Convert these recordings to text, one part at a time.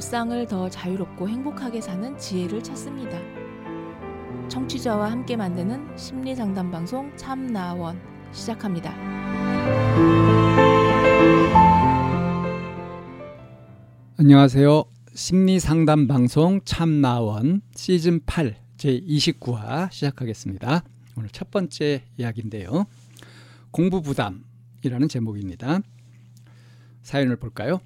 일상을 더 자유롭고 행복하게 사는 지혜를 찾습니다. 청취자와 함께 만드는 심리 상담 방송 참나원 시작합니다. 안녕하세요. 심리 상담 방송 참나원 시즌 8 제 29화 시작하겠습니다. 오늘 첫 번째 이야기인데요. 공부 부담이라는 제목입니다. 사연을 볼까요?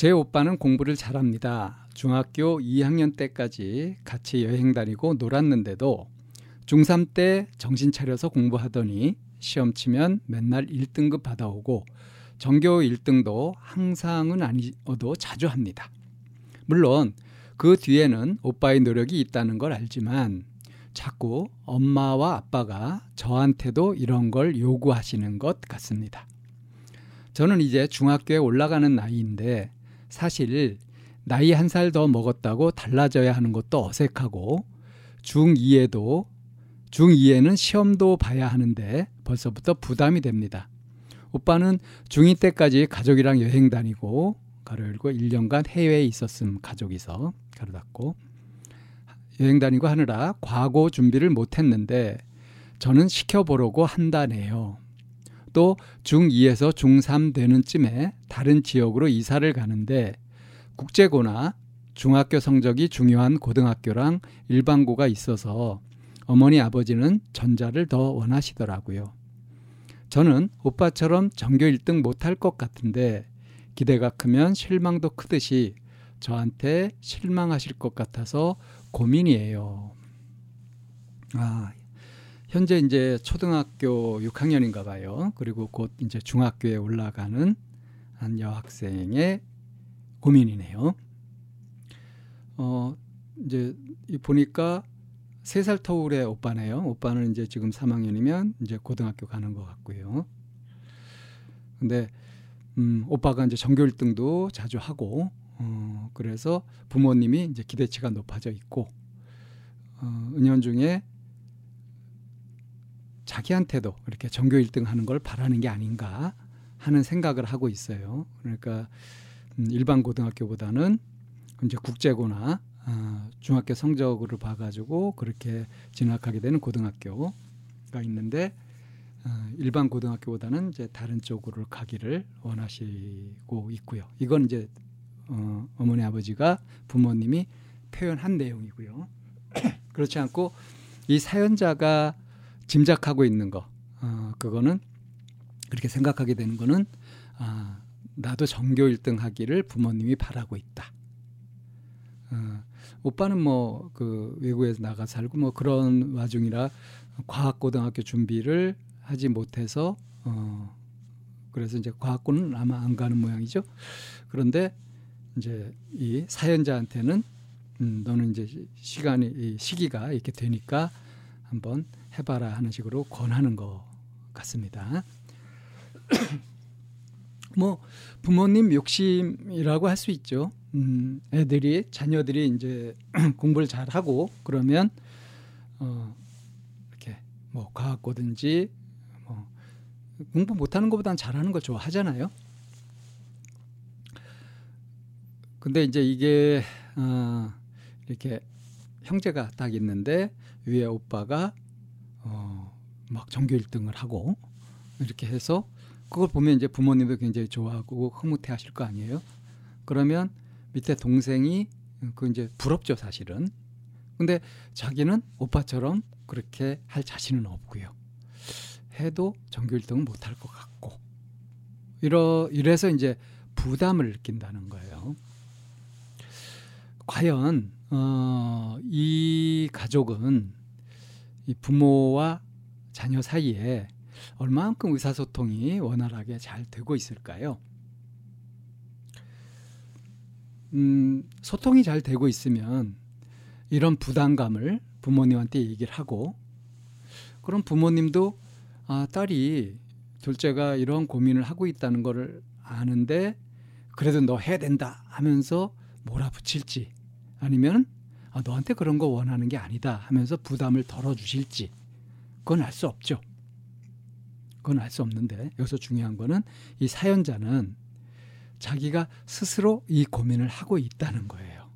제 오빠는 공부를 잘합니다. 중학교 2학년 때까지 같이 여행 다니고 놀았는데도 중3 때 정신 차려서 공부하더니 시험 치면 맨날 1등급 받아오고 전교 1등도 항상은 아니어도 자주 합니다. 물론 그 뒤에는 오빠의 노력이 있다는 걸 알지만 자꾸 엄마와 아빠가 저한테도 이런 걸 요구하시는 것 같습니다. 저는 이제 중학교에 올라가는 나이인데 사실 나이 한 살 더 먹었다고 달라져야 하는 것도 어색하고 중2에도 중2에는 시험도 봐야 하는데 벌써부터 부담이 됩니다. 오빠는 중2 때까지 가족이랑 여행 다니고 가로 열고 1년간 해외에 있었음 가족이서 가로 닫고 여행 다니고 하느라 과거 준비를 못 했는데 저는 시켜보려고 한다네요. 또 중2에서 중3 되는 쯤에 다른 지역으로 이사를 가는데 국제고나 중학교 성적이 중요한 고등학교랑 일반고가 있어서 어머니 아버지는 전자를 더 원하시더라고요. 저는 오빠처럼 전교 1등 못할 것 같은데 기대가 크면 실망도 크듯이 저한테 실망하실 것 같아서 고민이에요. 아, 현재 이제 초등학교 6학년인가 봐요. 그리고 곧 이제 중학교에 올라가는 한 여학생의 고민이네요. 어, 이제 보니까 세 살 터울의 오빠네요. 오빠는 이제 지금 3학년이면 이제 고등학교 가는 것 같고요. 근데 음, 오빠가 이제 전교 1등도 자주 하고 어, 그래서 부모님이 이제 기대치가 높아져 있고 어, 은연중에 자기한테도 이렇게 전교 1등 하는 걸 바라는 게 아닌가 하는 생각을 하고 있어요. 그러니까 음, 일반 고등학교보다는 이제 국제고나 어, 중학교 성적으로 봐가지고 그렇게 진학하게 되는 고등학교가 있는데 어, 일반 고등학교보다는 이제 다른 쪽으로 가기를 원하시고 있고요. 이건 이제 어, 어머니 아버지가 부모님이 표현한 내용이고요. 그렇지 않고 이 사연자가 짐작하고 있는 거 어, 그거는 그렇게 생각하게 되는 거는 아, 나도 전교 1등 하기를 부모님이 바라고 있다. 어, 오빠는 뭐 그 외국에서 나가 살고 뭐 그런 와중이라 과학고등학교 준비를 하지 못해서 어, 그래서 이제 과학고는 아마 안 가는 모양이죠. 그런데 이제 이 사연자한테는 음, 너는 이제 시간이 이 시기가 이렇게 되니까 한번 해봐라 하는 식으로 권하는 것 같습니다. 뭐 부모님 욕심이라고 할 수 있죠. 음, 애들이 자녀들이 이제 공부를 잘 하고 그러면 어, 이렇게 뭐 과학고든지 뭐 공부 못하는 것보다는 잘하는 걸 좋아하잖아요. 근데 이제 이게 어, 이렇게 형제가 딱 있는데 위에 오빠가 어, 막 전교 1등을 하고 이렇게 해서 그걸 보면 이제 부모님도 굉장히 좋아하고 흐뭇해 하실 거 아니에요. 그러면 밑에 동생이 그 이제 부럽죠, 사실은. 근데 자기는 오빠처럼 그렇게 할 자신은 없고요. 해도 전교 1등은 못할 것 같고. 이러 이래서 이제 부담을 느낀다는 거예요. 과연 어, 이 가족은 이 부모와 자녀 사이에 얼마만큼 의사소통이 원활하게 잘 되고 있을까요? 음, 소통이 잘 되고 있으면 이런 부담감을 부모님한테 얘기를 하고 그럼 부모님도 아, 딸이 둘째가 이런 고민을 하고 있다는 것을 아는데 그래도 너 해야 된다 하면서 몰아붙일지 아니면 아, 너한테 그런 거 원하는 게 아니다 하면서 부담을 덜어주실지 그건 알 수 없죠. 그건 알 수 없는데 여기서 중요한 거는 이 사연자는 자기가 스스로 이 고민을 하고 있다는 거예요.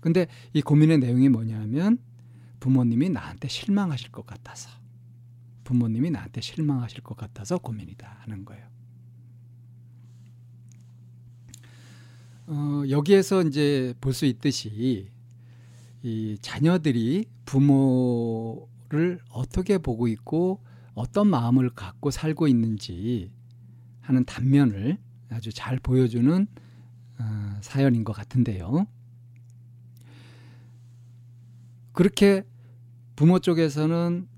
근데 이 고민의 내용이 뭐냐면 부모님이 나한테 실망하실 것 같아서 부모님이 나한테 실망하실 것 같아서 고민이다 하는 거예요. 어, 여기에서 이제 볼 수 있듯이 이 자녀들이 부모를 어떻게 보고 있고 어떤 마음을 갖고 살고 있는지 하는 단면을 아주 잘 보여주는 어, 사연인 것 같은데요. 그렇게 부모 쪽에서는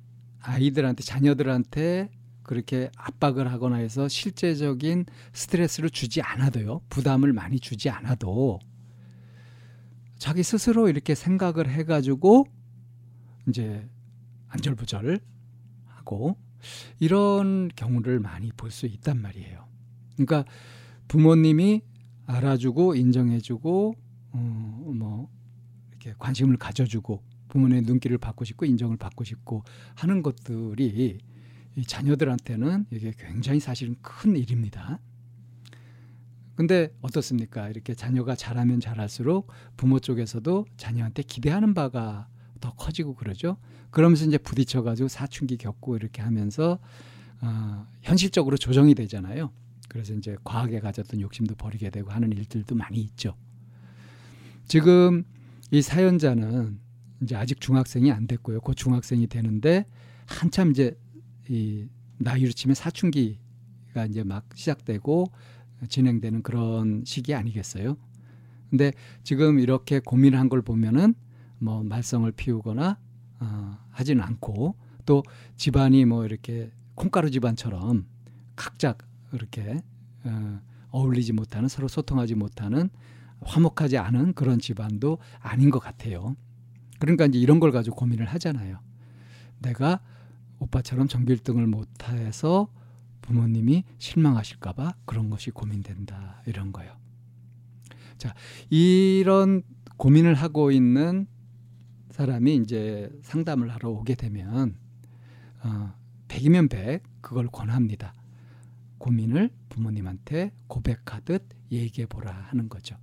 아이들한테 자녀들한테 그렇게 압박을 하거나 해서 실제적인 스트레스를 주지 않아도요. 부담을 많이 주지 않아도 자기 스스로 이렇게 생각을 해 가지고 이제 안절부절 하고 이런 경우를 많이 볼 수 있단 말이에요. 그러니까 부모님이 알아주고 인정해주고 어, 뭐 이렇게 관심을 가져주고 부모님의 눈길을 받고 싶고 인정을 받고 싶고 하는 것들이 이 자녀들한테는 이게 굉장히 사실은 큰 일입니다. 근데 어떻습니까? 이렇게 자녀가 잘하면 잘할수록 부모 쪽에서도 자녀한테 기대하는 바가 더 커지고 그러죠. 그러면서 이제 부딪혀가지고 사춘기 겪고 이렇게 하면서 어, 현실적으로 조정이 되잖아요. 그래서 이제 과하게 가졌던 욕심도 버리게 되고 하는 일들도 많이 있죠. 지금 이 사연자는 이제 아직 중학생이 안 됐고요. 곧 중학생이 되는데 한참 이제 이 나이로 치면 사춘기가 이제 막 시작되고 진행되는 그런 시기 아니겠어요? 근데 지금 이렇게 고민을 한 걸 보면은 뭐 말썽을 피우거나 어, 하지는 않고 또 집안이 뭐 이렇게 콩가루 집안처럼 각자 이렇게 어, 어울리지 못하는 서로 소통하지 못하는 화목하지 않은 그런 집안도 아닌 것 같아요. 그러니까 이제 이런 걸 가지고 고민을 하잖아요. 내가 오빠처럼 정비 1등을 못해서 부모님이 실망하실까봐 그런 것이 고민된다 이런 거요. 자 이런 고민을 하고 있는 사람이 이제 상담을 하러 오게 되면 어, 100이면 100 그걸 권합니다. 고민을 부모님한테 고백하듯 얘기해 보라 하는 거죠.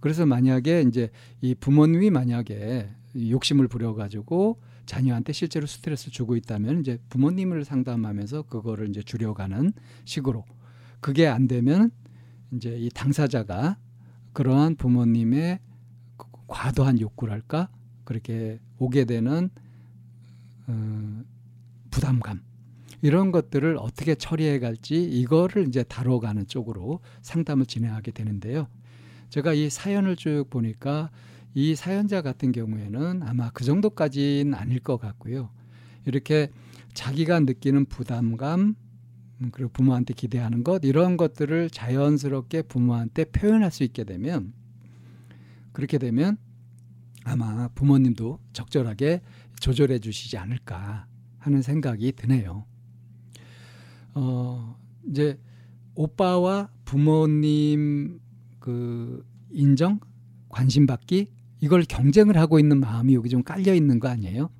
그래서 만약에 이제 이 부모님이 만약에 욕심을 부려 가지고 자녀한테 실제로 스트레스 주고 있다면 이제 부모님을 상담하면서 그거를 이제 줄여가는 식으로 그게 안 되면 이제 이 당사자가 그러한 부모님의 과도한 욕구랄까 그렇게 오게 되는 어, 부담감 이런 것들을 어떻게 처리해 갈지 이거를 이제 다뤄가는 쪽으로 상담을 진행하게 되는데요. 제가 이 사연을 쭉 보니까 이 사연자 같은 경우에는 아마 그 정도까지는 아닐 것 같고요. 이렇게 자기가 느끼는 부담감 음, 그리고 부모한테 기대하는 것 이런 것들을 자연스럽게 부모한테 표현할 수 있게 되면 그렇게 되면 아마 부모님도 적절하게 조절해 주시지 않을까 하는 생각이 드네요. 어, 이제 오빠와 부모님 그 인정, 관심 받기 이걸 경쟁을 하고 있는 마음이 여기 좀 깔려 있는 거 아니에요?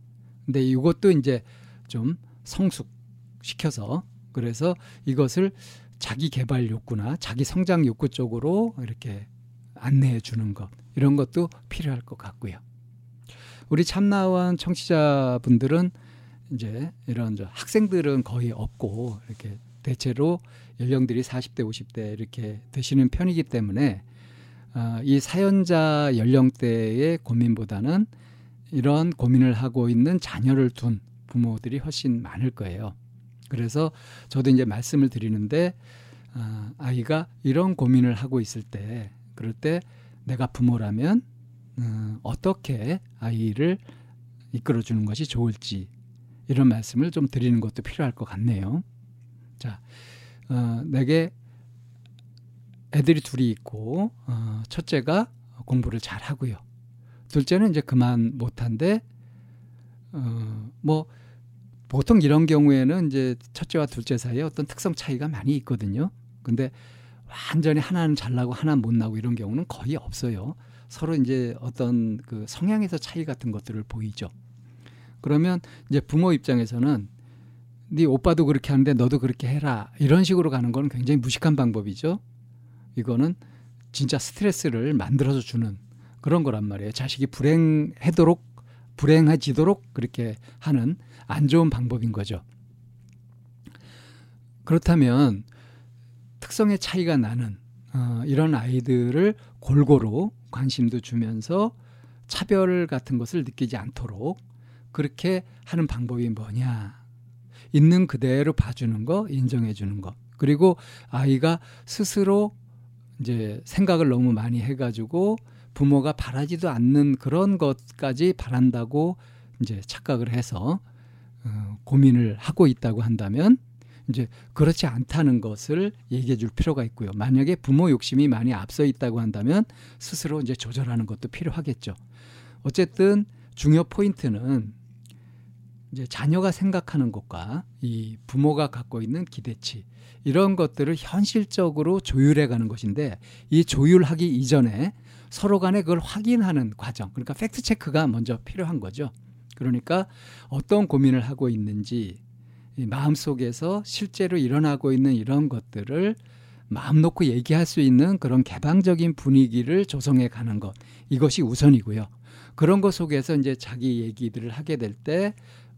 근데 이것도 이제 좀 성숙시켜서 그래서 이것을 자기 개발 욕구나 자기 성장 욕구 쪽으로 이렇게 안내해 주는 것 이런 것도 필요할 것 같고요. 우리 참나원 청취자분들은 이제 이런 저 학생들은 거의 없고 이렇게 대체로 연령들이 40대 50대 이렇게 되시는 편이기 때문에 어, 이 사연자 연령대의 고민보다는 이런 고민을 하고 있는 자녀를 둔 부모들이 훨씬 많을 거예요. 그래서 저도 이제 말씀을 드리는데 어, 아이가 이런 고민을 하고 있을 때 그럴 때 내가 부모라면 어, 어떻게 아이를 이끌어 주는 것이 좋을지 이런 말씀을 좀 드리는 것도 필요할 것 같네요. 자, 어, 내게 애들이 둘이 있고 어, 첫째가 공부를 잘 하고요. 둘째는 이제 그만 못한데 어, 뭐 보통 이런 경우에는 이제 첫째와 둘째 사이에 어떤 특성 차이가 많이 있거든요. 근데 완전히 하나는 잘 나고 하나는 못 나고 이런 경우는 거의 없어요. 서로 이제 어떤 그 성향에서 차이 같은 것들을 보이죠. 그러면 이제 부모 입장에서는 네 오빠도 그렇게 하는데 너도 그렇게 해라 이런 식으로 가는 건 굉장히 무식한 방법이죠. 이거는 진짜 스트레스를 만들어서 주는 그런 거란 말이에요. 자식이 불행하도록 불행해지도록 그렇게 하는 안 좋은 방법인 거죠. 그렇다면 특성의 차이가 나는 어, 이런 아이들을 골고루 관심도 주면서 차별 같은 것을 느끼지 않도록 그렇게 하는 방법이 뭐냐. 있는 그대로 봐주는 거, 인정해 주는 거. 그리고 아이가 스스로 이제 생각을 너무 많이 해가지고 부모가 바라지도 않는 그런 것까지 바란다고 이제 착각을 해서 어, 고민을 하고 있다고 한다면 이제 그렇지 않다는 것을 얘기해 줄 필요가 있고요. 만약에 부모 욕심이 많이 앞서 있다고 한다면 스스로 이제 조절하는 것도 필요하겠죠. 어쨌든 중요 포인트는 이제 자녀가 생각하는 것과 이 부모가 갖고 있는 기대치 이런 것들을 현실적으로 조율해 가는 것인데 이 조율하기 이전에 서로 간에 그걸 확인하는 과정 그러니까 팩트 체크가 먼저 필요한 거죠. 그러니까 어떤 고민을 하고 있는지 마음속에서 실제로 일어나고 있는 이런 것들을 마음 놓고 얘기할 수 있는 그런 개방적인 분위기를 조성해 가는 것 이것이 우선이고요. 그런 것 속에서 이제 자기 얘기들을 하게 될 때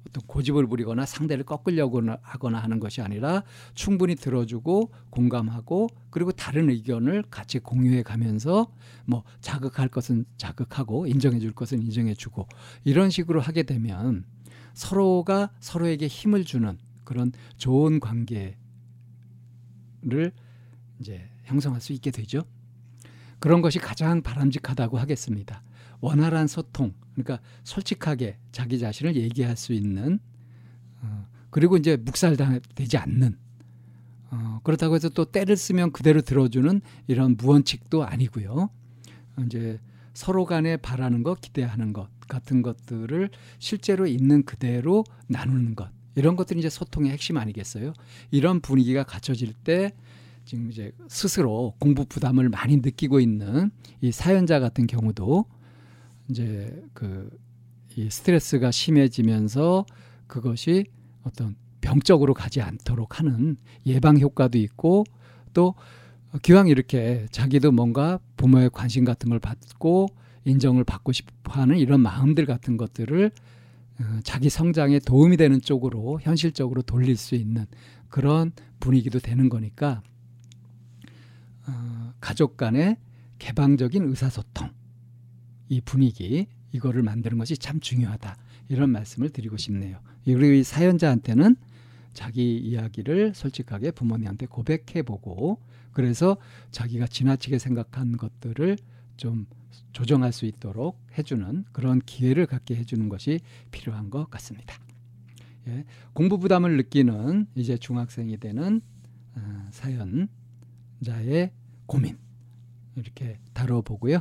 어떤 고집을 부리거나 상대를 꺾으려고 하거나 하는 것이 아니라 충분히 들어주고 공감하고 그리고 다른 의견을 같이 공유해 가면서 뭐 자극할 것은 자극하고 인정해 줄 것은 인정해 주고 이런 식으로 하게 되면 서로가 서로에게 힘을 주는 그런 좋은 관계를 이제 형성할 수 있게 되죠. 그런 것이 가장 바람직하다고 하겠습니다. 원활한 소통, 그러니까 솔직하게 자기 자신을 얘기할 수 있는, 어, 그리고 이제 묵살되지 않는, 어, 그렇다고 해서 또 때를 쓰면 그대로 들어주는 이런 무원칙도 아니고요. 이제 서로 간에 바라는 것, 기대하는 것 같은 것들을 실제로 있는 그대로 나누는 것. 이런 것들이 이제 소통의 핵심 아니겠어요? 이런 분위기가 갖춰질 때 지금 이제 스스로 공부 부담을 많이 느끼고 있는 이 사연자 같은 경우도 이제 그 이 스트레스가 심해지면서 그것이 어떤 병적으로 가지 않도록 하는 예방 효과도 있고 또 기왕 이렇게 자기도 뭔가 부모의 관심 같은 걸 받고 인정을 받고 싶어 하는 이런 마음들 같은 것들을 어, 자기 성장에 도움이 되는 쪽으로 현실적으로 돌릴 수 있는 그런 분위기도 되는 거니까 어, 가족 간의 개방적인 의사소통 이 분위기 이거를 만드는 것이 참 중요하다 이런 말씀을 드리고 싶네요. 그리고 이 사연자한테는 자기 이야기를 솔직하게 부모님한테 고백해보고 그래서 자기가 지나치게 생각한 것들을 좀 조정할 수 있도록 해주는 그런 기회를 갖게 해주는 것이 필요한 것 같습니다. 예, 공부 부담을 느끼는 이제 중학생이 되는 어, 사연자의 고민 이렇게 다뤄보고요.